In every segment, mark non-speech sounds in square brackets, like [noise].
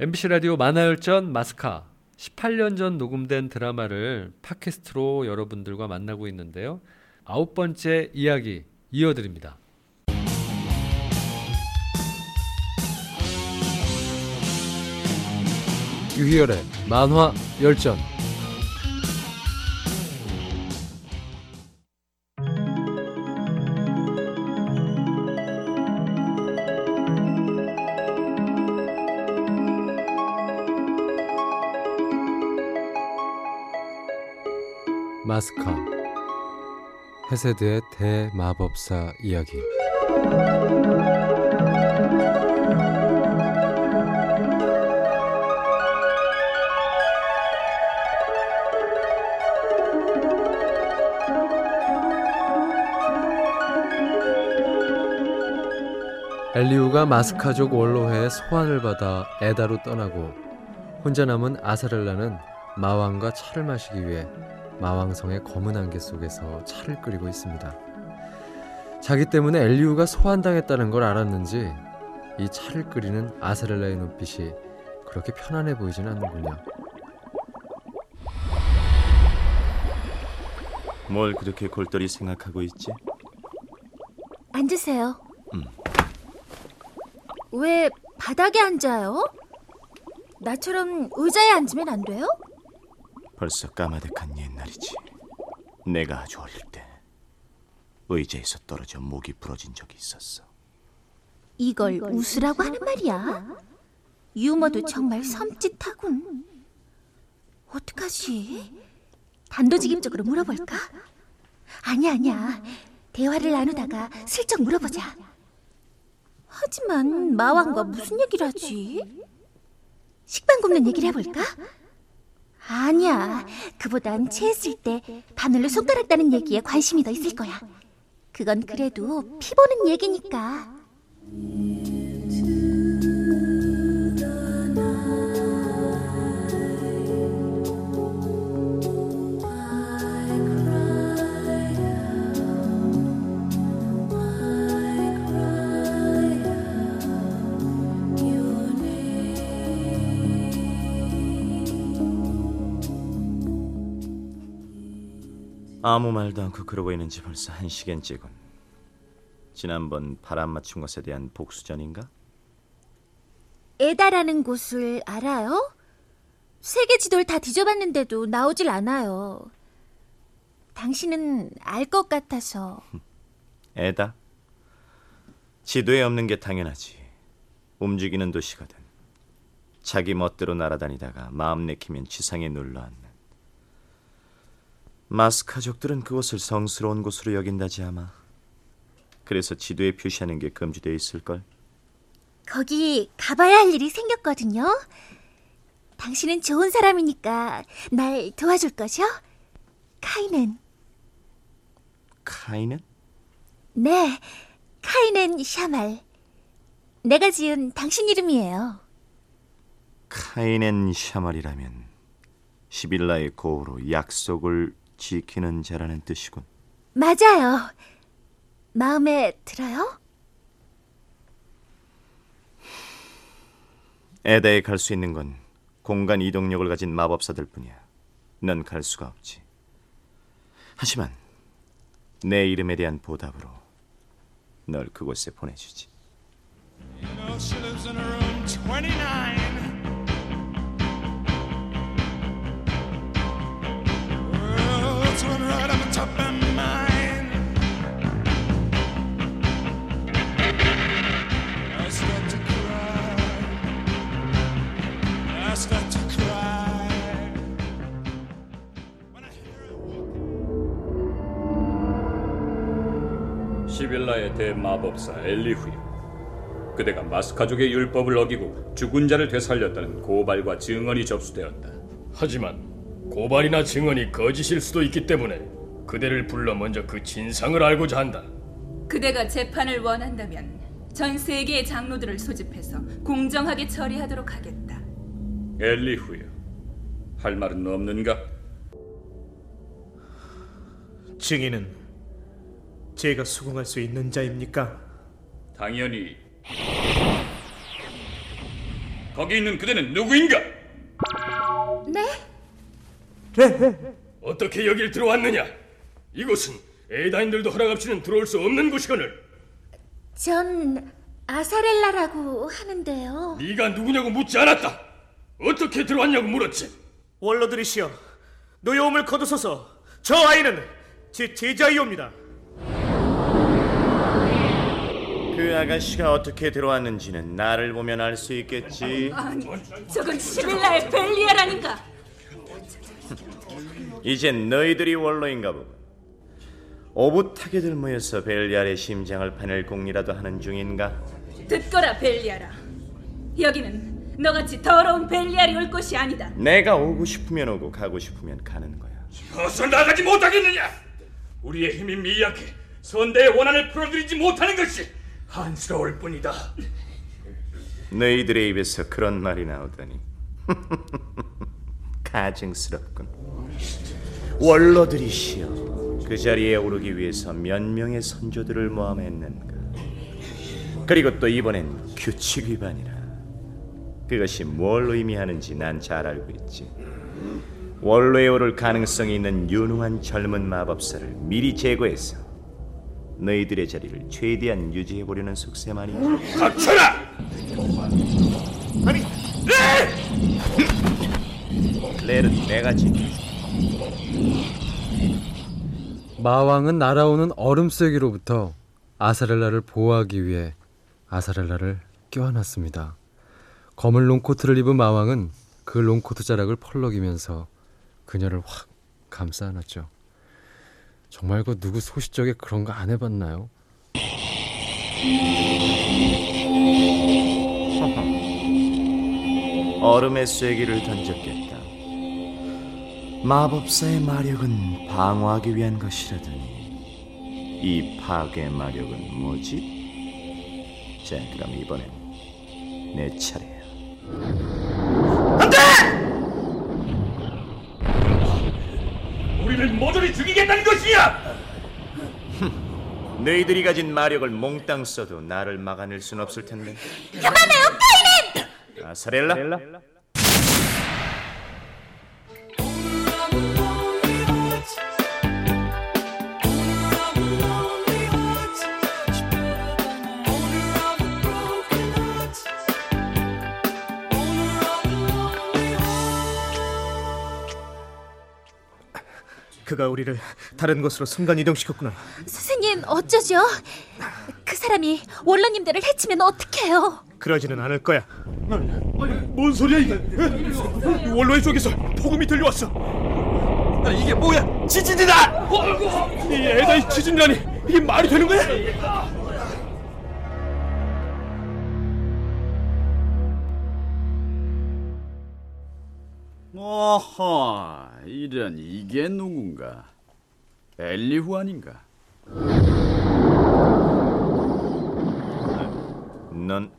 MBC 라디오 만화열전 마스카 18년 전 녹음된 드라마를 팟캐스트로 여러분들과 만나고 있는데요. 아홉 번째 이야기 이어드립니다. 유희열의 만화 열전 마스카 헤세드의 대마법사 이야기. 엘리우가 마스카족 원로회의 소환을 받아 에다로 떠나고 혼자 남은 아사렐라는 마왕과 차를 마시기 위해 마왕성의 검은 안개 속에서 차를 끓이고 있습니다. 자기 때문에 엘리우가 소환당했다는 걸 알았는지 이 차를 끓이는 아사렐라의 눈빛이 그렇게 편안해 보이진 않는군요. 뭘 그렇게 골똘히 생각하고 있지? 앉으세요. 음. 왜 바닥에 앉아요? 나처럼 의자에 앉으면 안 돼요? 벌써 까마득한 옛날이지. 내가 아주 어릴 때 의자에서 떨어져 목이 부러진 적이 있었어. 이걸 웃으라고 하는 말이야? 유머도 정말 섬찟하군. 어떡하지? 단도직입적으로 물어볼까? 아니야, 아니야. 대화를 나누다가 슬쩍 물어보자. 하지만 마왕과 무슨 얘기를 하지? 식빵 굽는 얘기를 해볼까? 아니야. 그보단 체했을 때 바늘로 손가락 따는 얘기에 관심이 더 있을 거야. 그건 그래도 피 보는 얘기니까. 아무 말도 않고 그러고 있는지 벌써 한 시간째군. 지난번 바람 맞춘 것에 대한 복수전인가? 에다라는 곳을 알아요? 세계 지도를 다 뒤져봤는데도 나오질 않아요. 당신은 알 것 같아서. [laughs] 에다? 지도에 없는 게 당연하지. 움직이는 도시거든. 자기 멋대로 날아다니다가 마음 내키면 지상에 눌러앉는. 마스카족들은 그곳을 성스러운 곳으로 여긴다지 아마. 그래서 지도에 표시하는 게 금지되어 있을걸. 거기 가봐야 할 일이 생겼거든요. 당신은 좋은 사람이니까 날 도와줄 거죠? 카이넨. 카이는? 네, 카이넨 샤말. 내가 지은 당신 이름이에요. 카이넨 샤말이라면 시빌라의 고우로 약속을 지키는 자라는 뜻이군. 맞아요. 마음에 들어요? 에다에 갈 수 있는 건 공간 이동력을 가진 마법사들 뿐이야. 넌 갈 수가 없지. 하지만 내 이름에 대한 보답으로 널 그곳에 보내주지. You know, 대마법사 엘리후요. 그대가 마스카족의 율법을 어기고 죽은 자를 되살렸다는 고발과 증언이 접수되었다. 하지만 고발이나 증언이 거짓일 수도 있기 때문에 그대를 불러 먼저 그 진상을 알고자 한다. 그대가 재판을 원한다면 전 세계의 장로들을 소집해서 공정하게 처리하도록 하겠다. 엘리후요. 할 말은 없는가? 증인은 제가 수긍할 수 있는 자입니까? 당연히 거기 있는 그대는 누구인가? 네? 어떻게 여길 들어왔느냐? 이곳은 에다인들도 허락 없이는 들어올 수 없는 곳이거늘. 전 아사렐라라고 하는데요. 네가 누구냐고 묻지 않았다. 어떻게 들어왔냐고 물었지. 원로들이시여 노여움을 거두소서 저 아이는 제 제자이옵니다 그 아가씨가 어떻게 들어왔는지는 나를 보면 알 수 있겠지. 저건 시빌라의 벨리아라는가? [laughs] 이젠 너희들이 원로인가 보군. 오붓하게들 모여서 벨리알의 심장을 파낼 공리라도 하는 중인가? 듣거라 벨리아라. 여기는 너같이 더러운 벨리알이 올 곳이 아니다. 내가 오고 싶으면 오고 가고 싶으면 가는 거야. 어서 나가지 못하겠느냐? 우리의 힘이 미약해 선대의 원한을 풀어드리지 못하는 것이 한스러울 뿐이다. 너희들의 입에서 그런 말이 나오다니 [laughs] 가증스럽군. 원로들이시여 그 자리에 오르기 위해서 몇 명의 선조들을 모함했는가? 그리고 또 이번엔 규칙 위반이라. 그것이 뭘 의미하는지 난 잘 알고 있지. 원로에 오를 가능성이 있는 유능한 젊은 마법사를 미리 제거해서 너희들의 자리를 최대한 유지해 보려는 속셈 아니지? 닥쳐라! 아니 렐은 내가 지켜. 마왕은 날아오는 얼음 쐐기로부터 아사렐라를 보호하기 위해 아사렐라를 껴안았습니다. 검은 롱코트를 입은 마왕은 그 롱코트 자락을 펄럭이면서 그녀를 확 감싸 안았죠. 정말 그 누구 소시적에 그런 거 안 해봤나요? [laughs] 얼음의 쐐기를 던졌겠다. 마법사의 마력은 방어하기 위한 것이라더니 이 파괴 마력은 뭐지? 자, 그럼 이번엔 내 차례야. 우리를 모조리 죽이겠다는 것이야! [laughs] 너희들이 가진 마력을 몽땅 써도 나를 막아낼 순 없을 텐데. 그만해요, 카이넨! 아사렐라? 그가 우리를 다른 곳으로 순간 이동시켰구나 선생님, 어쩌죠? 그 사람이 원로님들을 해치면 어떡해요? 그러지는 않을 거야 뭔 소리야 이게? 원로의 쪽에서 폭음이 들려왔어. 이게 뭐야? 지진이다! 이 에다이 지진이라니 이게 말이 되는 거야? 이런 이게 누군가? 엘리후 아닌가? 넌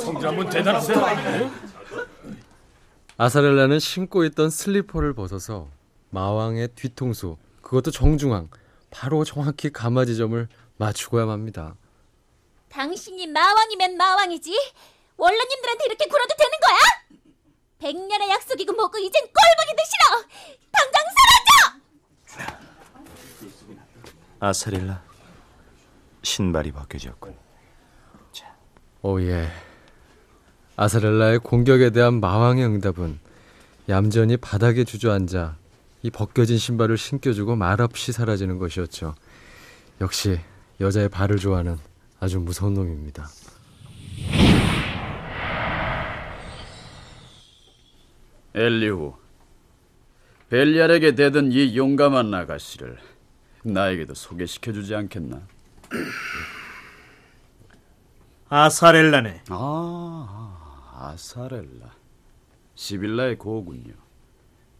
성질 한번 대단한데? 아사렐라는 신고 있던 슬리퍼를 벗어서 마왕의 뒤통수, 그것도 정중앙, 바로 정확히 가마 지점을 맞추고야 맙니다. 당신이 마왕이면 마왕이지. 원로님들한테 이렇게 굴어도 되는 거야? 백년의 약속이고 뭐고 이젠 꼴보기도 싫어. 당장 사라져! 아사렐라 신발이 벗겨졌군. 오예. 아사렐라의 공격에 대한 마왕의 응답은 얌전히 바닥에 주저앉아 이 벗겨진 신발을 신겨주고 말없이 사라지는 것이었죠. 역시 여자의 발을 좋아하는 아주 무서운 놈입니다. 엘리후, 벨리알에게 대든 이 용감한 아가씨를 나에게도 소개시켜 주지 않겠나? [clears throat] 아사렐라네 아, 아사렐라. 시빌라의 고군요.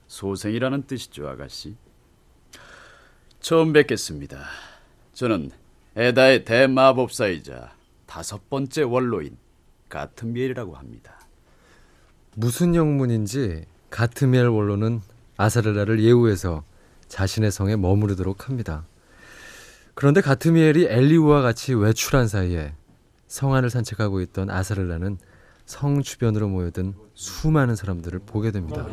소생이라는 뜻이죠, 아가씨. 처음 뵙겠습니다. 저는 에다의 대마법사이자 다섯 번째 원로인 가트미엘이라고 합니다. 무슨 영문인지 가트미엘 원로는 아사렐라를 예우해서 자신의 성에 머무르도록 합니다. 그런데 가트미엘이 엘리우와 같이 외출한 사이에 성안을 산책하고 있던 아사렐라는 성 주변으로 모여든 수많은 사람들을 보게 됩니다.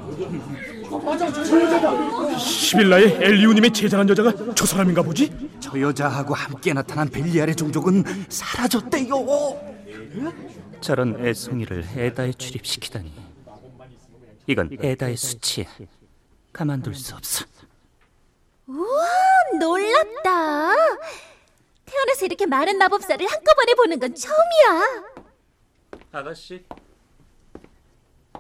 시빌라의 엘리우님의 제자란 여자가 저 사람인가 보지? 저 여자하고 함께 나타난 벨리알의 종족은 사라졌대요. 저런 애송이를 에다에 출입시키다니. 이건 에다의 수치에 가만둘 수 없어. 우와, 놀랍다. 태어나서 이렇게 많은 마법사를 한꺼번에 보는 건 처음이야. 아가씨,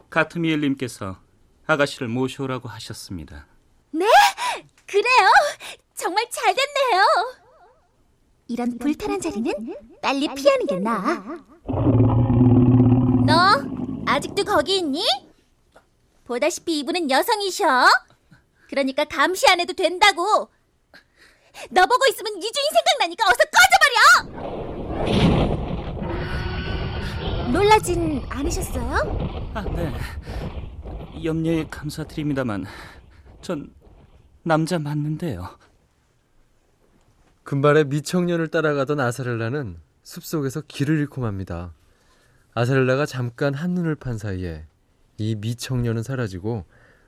가트미엘님께서 아가씨를 모셔오라고 하셨습니다. 네? 그래요. 정말 잘 됐네요. 이런 불편한 자리는 빨리 피하는 게 나아. 너 아직도 거기 있니? 보다시피 이분은 여성이셔. 그러니까 감시 안 해도 된다고. 너 보고 있으면 이주인 생각나니까 어서 꺼져버려. 놀라진 않으셨어요? 아, 네. 염려에 감사드립니다만, 전 남자 맞는데요. 금발의 미청년을 따라가던 아사렐라는 숲속에서 길을 잃고 맙니다. 아사렐라가 잠깐 한눈을 판 사이에 이 미청년은 사라지고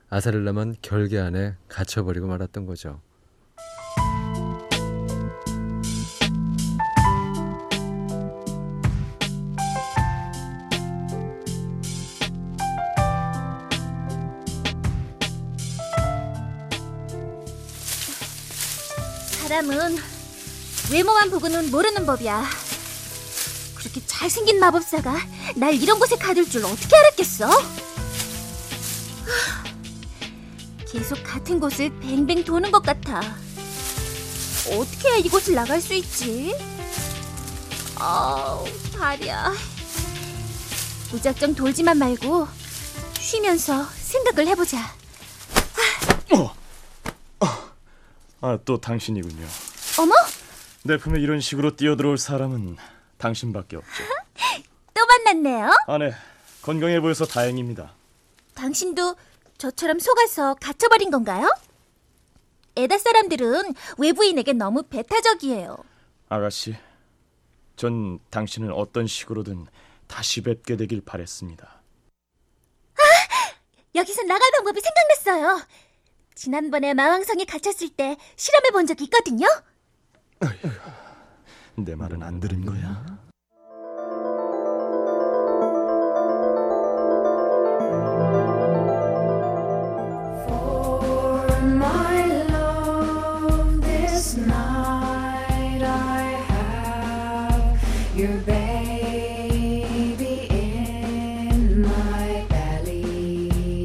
아사렐라만 결계 안에 갇혀버리고 말았던 거죠. 사람은 외모만 보고는 모르는 법이야. 그렇게 잘생긴 마법사가 날 이런 곳에 가둘 줄 어떻게 알았겠어? 계속 같은 곳을 뱅뱅 도는 것 같아. 어떻게 해야 이곳을 나갈 수 있지? 아우, 다리야. 무작정 돌지만 말고 쉬면서 생각을 해보자. 아, 또 당신이군요. 어머, 내 품에 이런 식으로 뛰어들어올 사람은 당신밖에 없죠. [laughs] 또 만났네요. 아, 네. 건강해 보여서 다행입니다. 당신도 저처럼 속아서 갇혀버린 건가요? 에다 사람들은 외부인에게 너무 배타적이에요. 아가씨, 전 당신을 어떤 식으로든 다시 뵙게 되길 바랬습니다. 여기서 나갈 방법이 생각났어요. 지난번에 마왕성에 갇혔을 때 실험해 본 적이 있거든요. 내 말은 안 들은 거야? Your baby in my belly.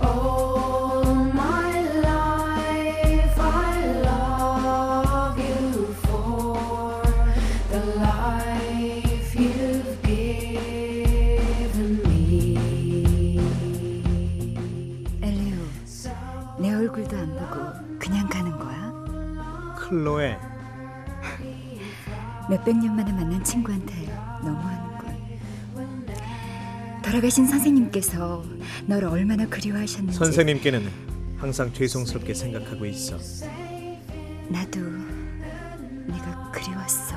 All my life I love you for the life you've given me. 엘리오, 내 얼굴도 안 보고 그냥 가는 거야? 클로에 몇백 년 만에 만난 친구한테 너무하는군. 돌아가신 선생님께서 널 얼마나 그리워하셨는지 선생님께는 항상 죄송스럽게 생각하고 있어. 나도 네가 그리웠어.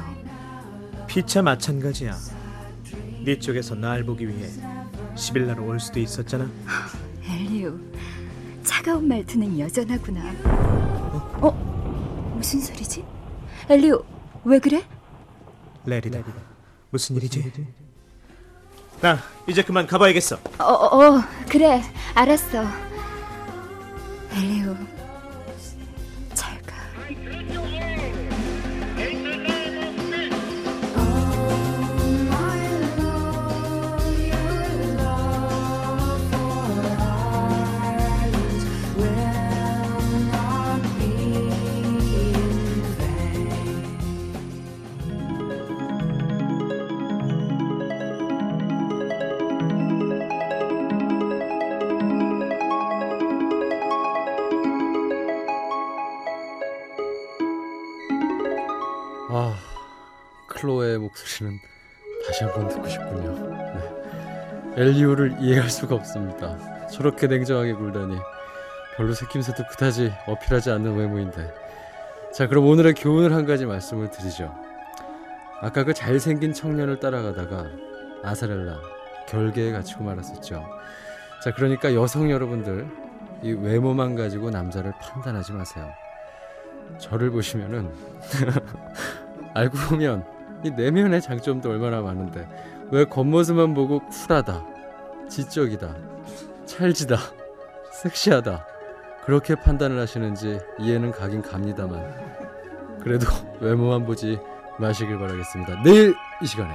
피차 마찬가지야. 네 쪽에서 날 보기 위해 시빌라로 올 수도 있었잖아. 엘리오, 차가운 말투는 여전하구나. 어? 무슨 소리지? 엘리오, 왜 그래? 레리다. 무슨 일이지? 나 이제 그만 가봐야겠어. 어, 어, 어, 그래, 알았어. 엘리오, 목소리는 다시 한번 듣고 싶군요. 네. 엘리오를 이해할 수가 없습니다. 저렇게 냉정하게 굴다니 별로 새김새도 그다지 어필하지 않는 외모인데 자, 그럼 오늘의 교훈을 한 가지 말씀을 드리죠. 아까 그 잘생긴 청년을 따라가다가 아사렐라 결계에 갇히고 말았었죠. 자, 그러니까 여성 여러분들 이 외모만 가지고 남자를 판단하지 마세요. 저를 보시면은 [laughs] 알고 보면 이 내면의 장점도 얼마나 많은데. 왜 겉모습만 보고 쿨하다, 지적이다, 찰지다, 섹시하다 그렇게 판단을 하시는지 이해는 가긴 갑니다만. 그래도 [laughs] 외모만 보지 마시길 바라겠습니다. 내일 이 시간에